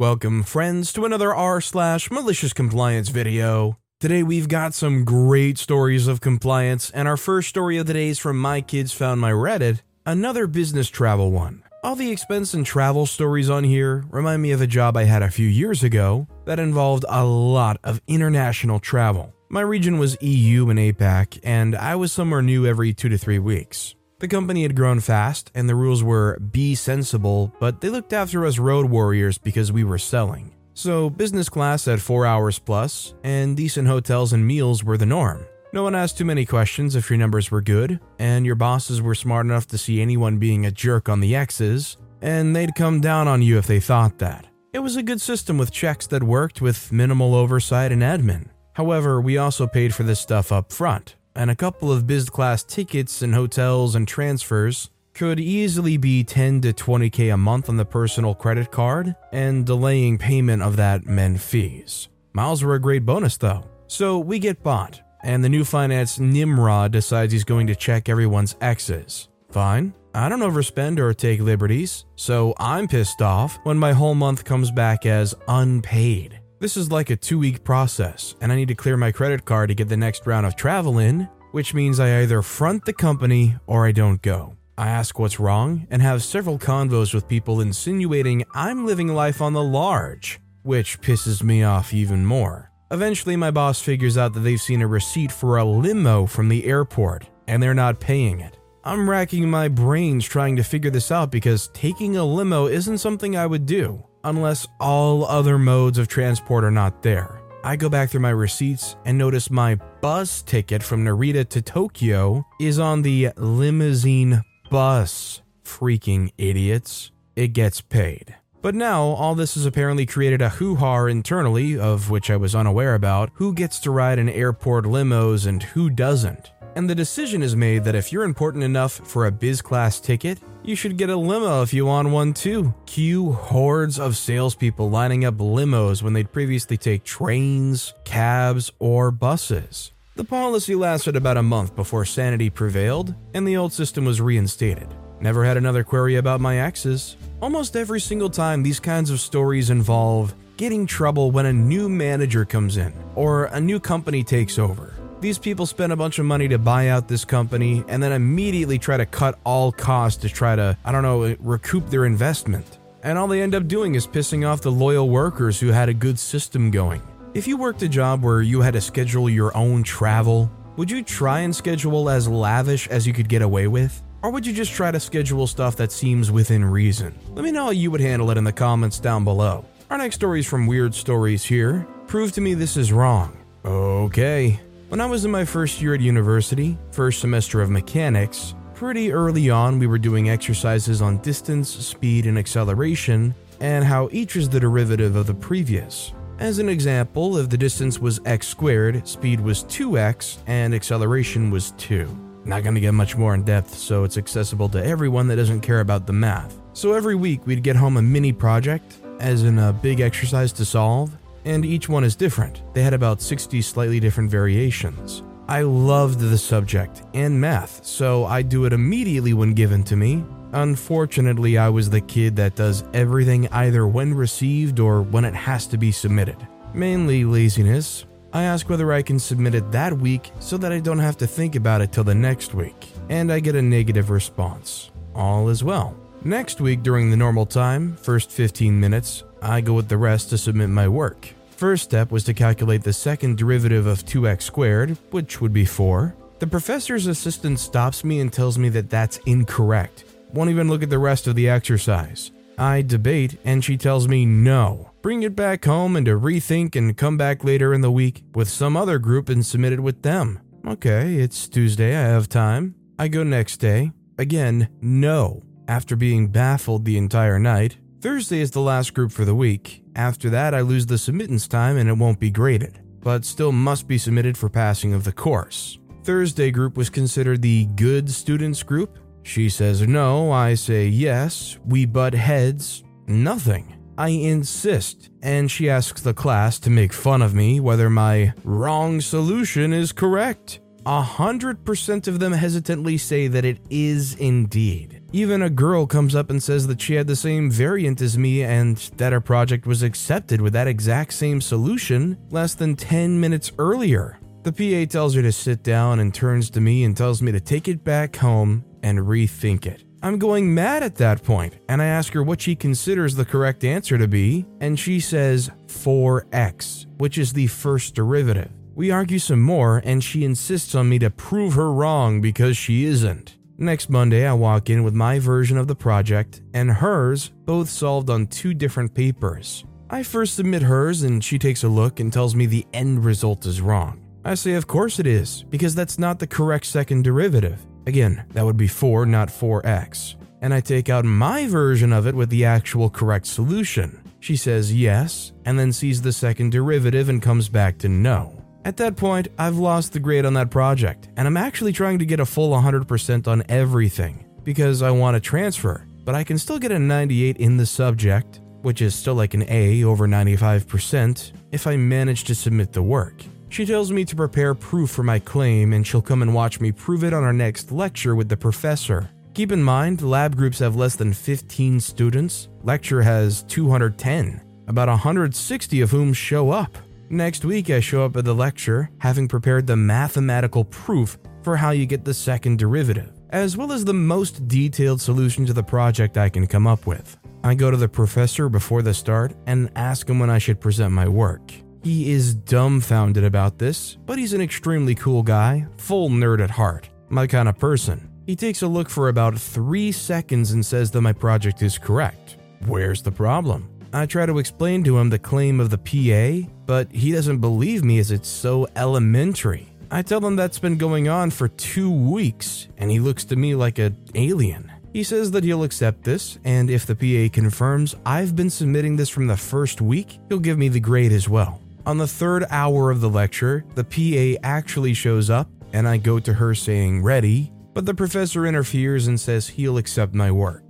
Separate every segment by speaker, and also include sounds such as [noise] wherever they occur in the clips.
Speaker 1: Welcome, friends, to another r slash malicious compliance video. Today we've got some great stories of compliance, and our first story of the day is from My Kids Found My Reddit, another business travel one. All the expense and travel stories on here remind me of a job I had a few years ago that involved a lot of international travel. My region was EU and APAC, and I was somewhere new every two to three weeks. The company had grown fast, and the rules were be sensible, but they looked after us road warriors because we were selling. So, business class at 4 hours plus, and decent hotels and meals were the norm. No one asked too many questions if your numbers were good, and your bosses were smart enough to see anyone being a jerk on the X's, and they'd come down on you if they thought that. It was a good system with checks that worked with minimal oversight and admin. However, we also paid for this stuff up front, and a couple of biz class tickets and hotels and transfers could easily be 10 to 20k a month on the personal credit card, and delaying payment of that meant fees. Miles were a great bonus though. So we get bought, and the new finance Nimrod decides he's going to check everyone's exes. Fine. I don't overspend or take liberties, so I'm pissed off when my whole month comes back as unpaid. This is like a two week process, and I need to clear my credit card to get the next round of travel in, which means I either front the company or I don't go. I ask what's wrong and have several convos with people insinuating I'm living life on the large, which pisses me off even more. Eventually, my boss figures out that they've seen a receipt for a limo from the airport and they're not paying it. I'm racking my brains trying to figure this out because taking a limo isn't something I would do unless all other modes of transport are not there. I go back through my receipts and notice my bus ticket from Narita to Tokyo is on the limousine bus. Freaking idiots. It gets paid. But now, all this has apparently created a hoo ha internally, of which I was unaware about who gets to ride in airport limos and who doesn't. And the decision is made that if you're important enough for a biz class ticket, you should get a limo if you want one too. Cue hordes of salespeople lining up limos when they'd previously take trains, cabs, or buses. The policy lasted about a month before sanity prevailed and the old system was reinstated. Never had another query about my exes. Almost every single time, these kinds of stories involve getting trouble when a new manager comes in or a new company takes over. These people spend a bunch of money to buy out this company and then immediately try to cut all costs to try to, I don't know, recoup their investment. And all they end up doing is pissing off the loyal workers who had a good system going. If you worked a job where you had to schedule your own travel, would you try and schedule as lavish as you could get away with? Or would you just try to schedule stuff that seems within reason? Let me know how you would handle it in the comments down below. Our next story is from Weird Stories here. Prove to me this is wrong. Okay. When I was in my first year at university, first semester of mechanics, pretty early on we were doing exercises on distance, speed, and acceleration, and how each is the derivative of the previous. As an example, if the distance was x squared, speed was 2x, and acceleration was 2. Not gonna get much more in depth, so it's accessible to everyone that doesn't care about the math. So every week we'd get home a mini project, as in a big exercise to solve, and each one is different. They had about 60 slightly different variations. I loved the subject and math, so I do it immediately when given to me. Unfortunately, I was the kid that does everything either when received or when it has to be submitted. Mainly laziness. I ask whether I can submit it that week so that I don't have to think about it till the next week, and I get a negative response. All is well. Next week, during the normal time, first 15 minutes, I go with the rest to submit my work. First step was to calculate the second derivative of 2x squared, which would be 4. The professor's assistant stops me and tells me that that's incorrect. Won't even look at the rest of the exercise. I debate, and she tells me no. Bring it back home and to rethink and come back later in the week with some other group and submit it with them. Okay, it's Tuesday, I have time. I go next day. Again, no. After being baffled the entire night, Thursday is the last group for the week. After that, I lose the submittance time and it won't be graded, but still must be submitted for passing of the course. Thursday group was considered the good students group. She says no, I say yes, we butt heads, nothing. I insist, and she asks the class to make fun of me whether my wrong solution is correct. A hundred percent of them hesitantly say that it is indeed. Even a girl comes up and says that she had the same variant as me and that her project was accepted with that exact same solution less than 10 minutes earlier. The PA tells her to sit down and turns to me and tells me to take it back home and rethink it. I'm going mad at that point, and I ask her what she considers the correct answer to be, and she says 4x, which is the first derivative. We argue some more, and she insists on me to prove her wrong because she isn't. Next Monday, I walk in with my version of the project and hers, both solved on two different papers. I first submit hers, and she takes a look and tells me the end result is wrong. I say, Of course it is, because that's not the correct second derivative. Again, that would be 4, not 4x. And I take out my version of it with the actual correct solution. She says yes, and then sees the second derivative and comes back to no. At that point, I've lost the grade on that project, and I'm actually trying to get a full 100% on everything because I want to transfer, but I can still get a 98 in the subject, which is still like an A over 95%, if I manage to submit the work. She tells me to prepare proof for my claim and she'll come and watch me prove it on our next lecture with the professor. Keep in mind, lab groups have less than 15 students, lecture has 210, about 160 of whom show up. Next week, I show up at the lecture having prepared the mathematical proof for how you get the second derivative, as well as the most detailed solution to the project I can come up with. I go to the professor before the start and ask him when I should present my work. He is dumbfounded about this, but he's an extremely cool guy, full nerd at heart, my kind of person. He takes a look for about three seconds and says that my project is correct. Where's the problem? I try to explain to him the claim of the PA, but he doesn't believe me as it's so elementary. I tell him that's been going on for two weeks, and he looks to me like an alien. He says that he'll accept this, and if the PA confirms I've been submitting this from the first week, he'll give me the grade as well. On the third hour of the lecture, the PA actually shows up, and I go to her saying ready, but the professor interferes and says he'll accept my work.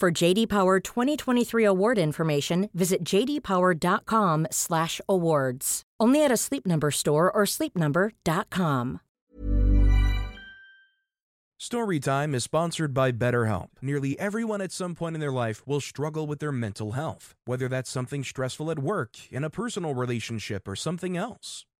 Speaker 2: For JD Power 2023 award information, visit jdpower.com/awards. Only at a Sleep Number store or sleepnumber.com.
Speaker 1: Storytime is sponsored by BetterHelp. Nearly everyone at some point in their life will struggle with their mental health, whether that's something stressful at work, in a personal relationship, or something else.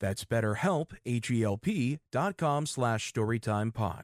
Speaker 1: That's betterhelp, H-E-L-P dot com slash storytimepod.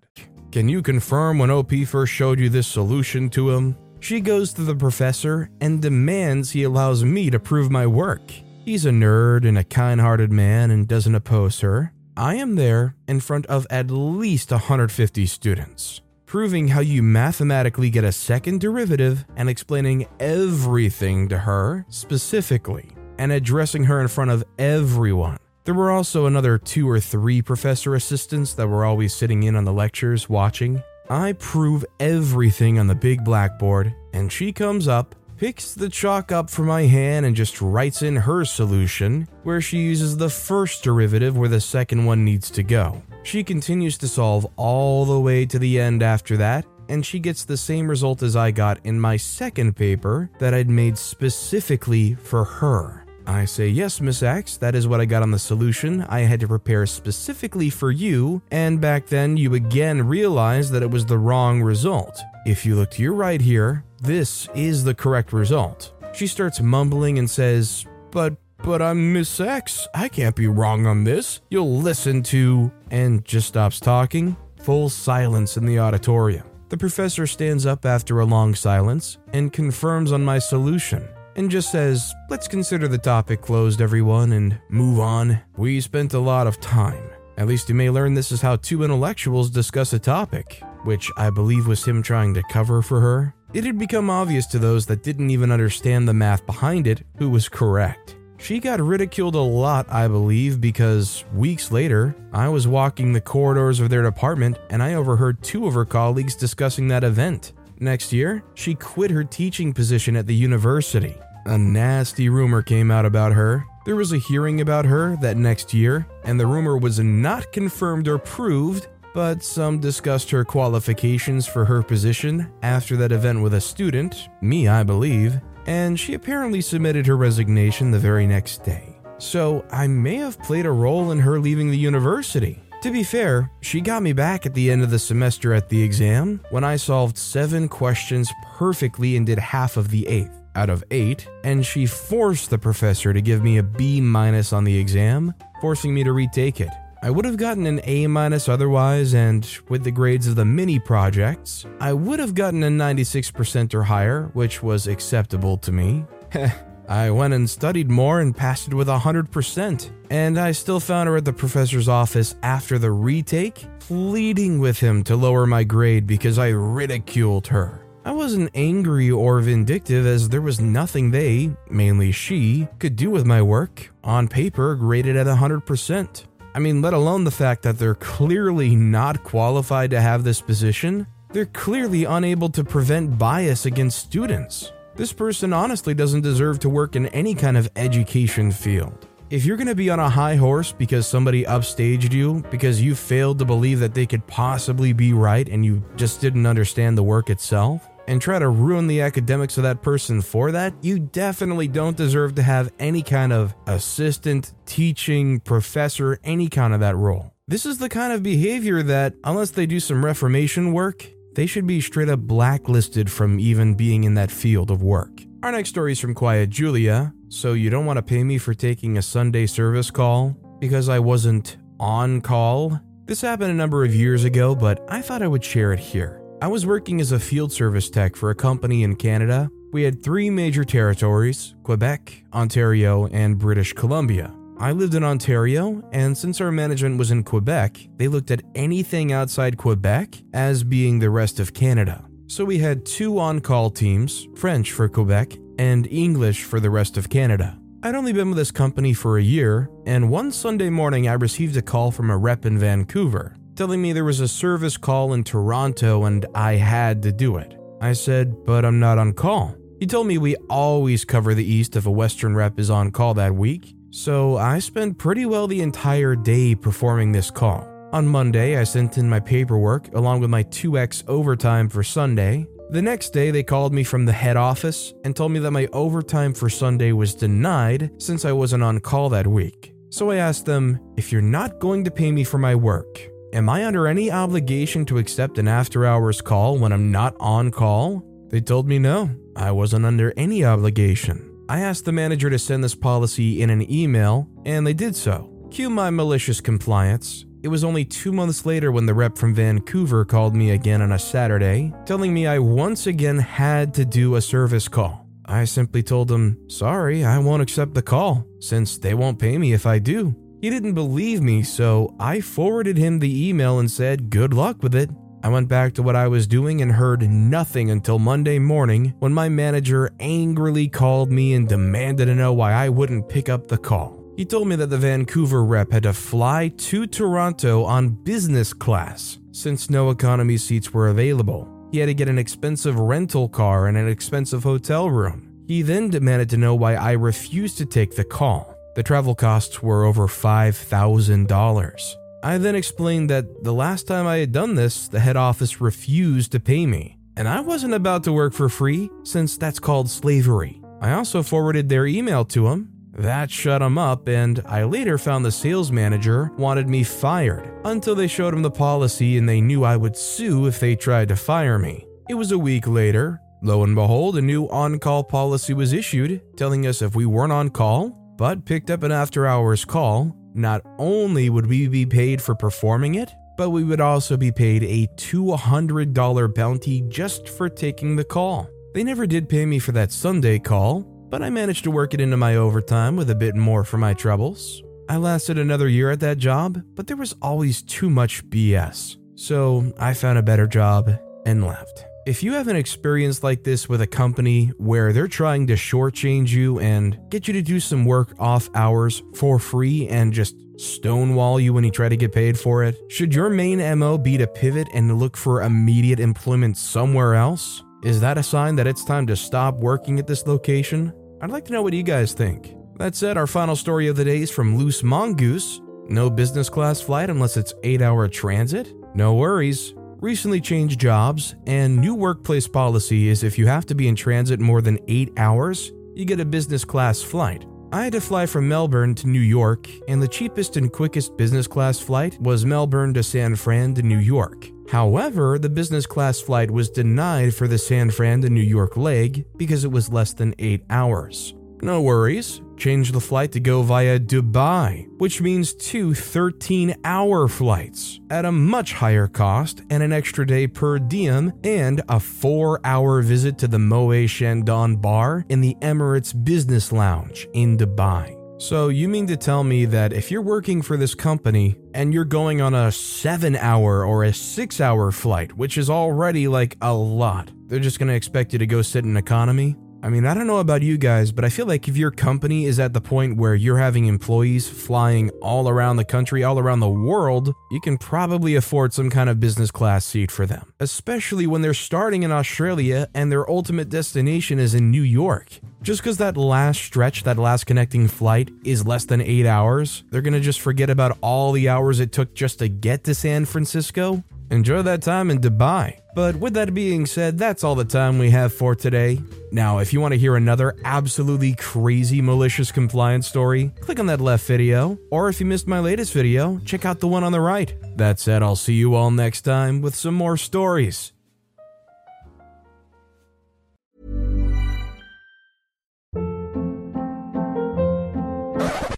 Speaker 1: Can you confirm when OP first showed you this solution to him? She goes to the professor and demands he allows me to prove my work. He's a nerd and a kind hearted man and doesn't oppose her. I am there in front of at least 150 students, proving how you mathematically get a second derivative and explaining everything to her specifically and addressing her in front of everyone. There were also another two or three professor assistants that were always sitting in on the lectures watching. I prove everything on the big blackboard, and she comes up, picks the chalk up from my hand, and just writes in her solution, where she uses the first derivative where the second one needs to go. She continues to solve all the way to the end after that, and she gets the same result as I got in my second paper that I'd made specifically for her. I say, Yes, Miss X, that is what I got on the solution. I had to prepare specifically for you, and back then you again realized that it was the wrong result. If you look to your right here, this is the correct result. She starts mumbling and says, But, but I'm Miss X. I can't be wrong on this. You'll listen to. And just stops talking. Full silence in the auditorium. The professor stands up after a long silence and confirms on my solution and just says, Let's consider the topic closed, everyone, and move on. We spent a lot of time. At least you may learn this is how two intellectuals discuss a topic, which I believe was him trying to cover for her. It had become obvious to those that didn't even understand the math behind it who was correct. She got ridiculed a lot, I believe, because weeks later, I was walking the corridors of their department and I overheard two of her colleagues discussing that event. Next year, she quit her teaching position at the university. A nasty rumor came out about her. There was a hearing about her that next year, and the rumor was not confirmed or proved, but some discussed her qualifications for her position after that event with a student, me, I believe, and she apparently submitted her resignation the very next day. So I may have played a role in her leaving the university. To be fair, she got me back at the end of the semester at the exam when I solved seven questions perfectly and did half of the eighth out of eight, and she forced the professor to give me a B minus on the exam, forcing me to retake it. I would have gotten an A minus otherwise, and with the grades of the mini projects, I would have gotten a 96% or higher, which was acceptable to me. [laughs] I went and studied more and passed it with 100%. And I still found her at the professor's office after the retake, pleading with him to lower my grade because I ridiculed her. I wasn't angry or vindictive as there was nothing they, mainly she, could do with my work, on paper graded at 100%. I mean, let alone the fact that they're clearly not qualified to have this position, they're clearly unable to prevent bias against students. This person honestly doesn't deserve to work in any kind of education field. If you're gonna be on a high horse because somebody upstaged you, because you failed to believe that they could possibly be right and you just didn't understand the work itself, and try to ruin the academics of that person for that, you definitely don't deserve to have any kind of assistant, teaching, professor, any kind of that role. This is the kind of behavior that, unless they do some reformation work, they should be straight up blacklisted from even being in that field of work. Our next story is from Quiet Julia. So, you don't want to pay me for taking a Sunday service call because I wasn't on call? This happened a number of years ago, but I thought I would share it here. I was working as a field service tech for a company in Canada. We had three major territories Quebec, Ontario, and British Columbia. I lived in Ontario, and since our management was in Quebec, they looked at anything outside Quebec as being the rest of Canada. So we had two on call teams French for Quebec and English for the rest of Canada. I'd only been with this company for a year, and one Sunday morning I received a call from a rep in Vancouver telling me there was a service call in Toronto and I had to do it. I said, but I'm not on call. He told me we always cover the East if a Western rep is on call that week, so I spent pretty well the entire day performing this call. On Monday, I sent in my paperwork along with my 2x overtime for Sunday. The next day, they called me from the head office and told me that my overtime for Sunday was denied since I wasn't on call that week. So I asked them, if you're not going to pay me for my work, am I under any obligation to accept an after hours call when I'm not on call? They told me no, I wasn't under any obligation. I asked the manager to send this policy in an email, and they did so. Cue my malicious compliance. It was only two months later when the rep from Vancouver called me again on a Saturday, telling me I once again had to do a service call. I simply told him, sorry, I won't accept the call, since they won't pay me if I do. He didn't believe me, so I forwarded him the email and said, good luck with it. I went back to what I was doing and heard nothing until Monday morning when my manager angrily called me and demanded to know why I wouldn't pick up the call. He told me that the Vancouver rep had to fly to Toronto on business class since no economy seats were available. He had to get an expensive rental car and an expensive hotel room. He then demanded to know why I refused to take the call. The travel costs were over $5,000. I then explained that the last time I had done this, the head office refused to pay me, and I wasn't about to work for free since that's called slavery. I also forwarded their email to him that shut him up, and I later found the sales manager wanted me fired until they showed him the policy and they knew I would sue if they tried to fire me. It was a week later. Lo and behold, a new on call policy was issued telling us if we weren't on call but picked up an after hours call, not only would we be paid for performing it, but we would also be paid a $200 bounty just for taking the call. They never did pay me for that Sunday call, but I managed to work it into my overtime with a bit more for my troubles. I lasted another year at that job, but there was always too much BS. So I found a better job and left. If you have an experience like this with a company where they're trying to shortchange you and get you to do some work off hours for free and just stonewall you when you try to get paid for it, should your main MO be to pivot and look for immediate employment somewhere else? Is that a sign that it's time to stop working at this location? I'd like to know what you guys think. That said, our final story of the day is from Loose Mongoose. No business class flight unless it's 8 hour transit? No worries. Recently changed jobs, and new workplace policy is if you have to be in transit more than 8 hours, you get a business class flight. I had to fly from Melbourne to New York, and the cheapest and quickest business class flight was Melbourne to San Fran to New York. However, the business class flight was denied for the San Fran to New York leg because it was less than 8 hours. No worries, change the flight to go via Dubai, which means two 13 hour flights at a much higher cost and an extra day per diem and a 4 hour visit to the Moët Chandon bar in the Emirates Business Lounge in Dubai. So, you mean to tell me that if you're working for this company and you're going on a seven hour or a six hour flight, which is already like a lot, they're just gonna expect you to go sit in economy? I mean, I don't know about you guys, but I feel like if your company is at the point where you're having employees flying all around the country, all around the world, you can probably afford some kind of business class seat for them. Especially when they're starting in Australia and their ultimate destination is in New York. Just because that last stretch, that last connecting flight is less than eight hours, they're gonna just forget about all the hours it took just to get to San Francisco? Enjoy that time in Dubai. But with that being said, that's all the time we have for today. Now, if you want to hear another absolutely crazy malicious compliance story, click on that left video. Or if you missed my latest video, check out the one on the right. That said, I'll see you all next time with some more stories.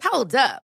Speaker 3: Hold up.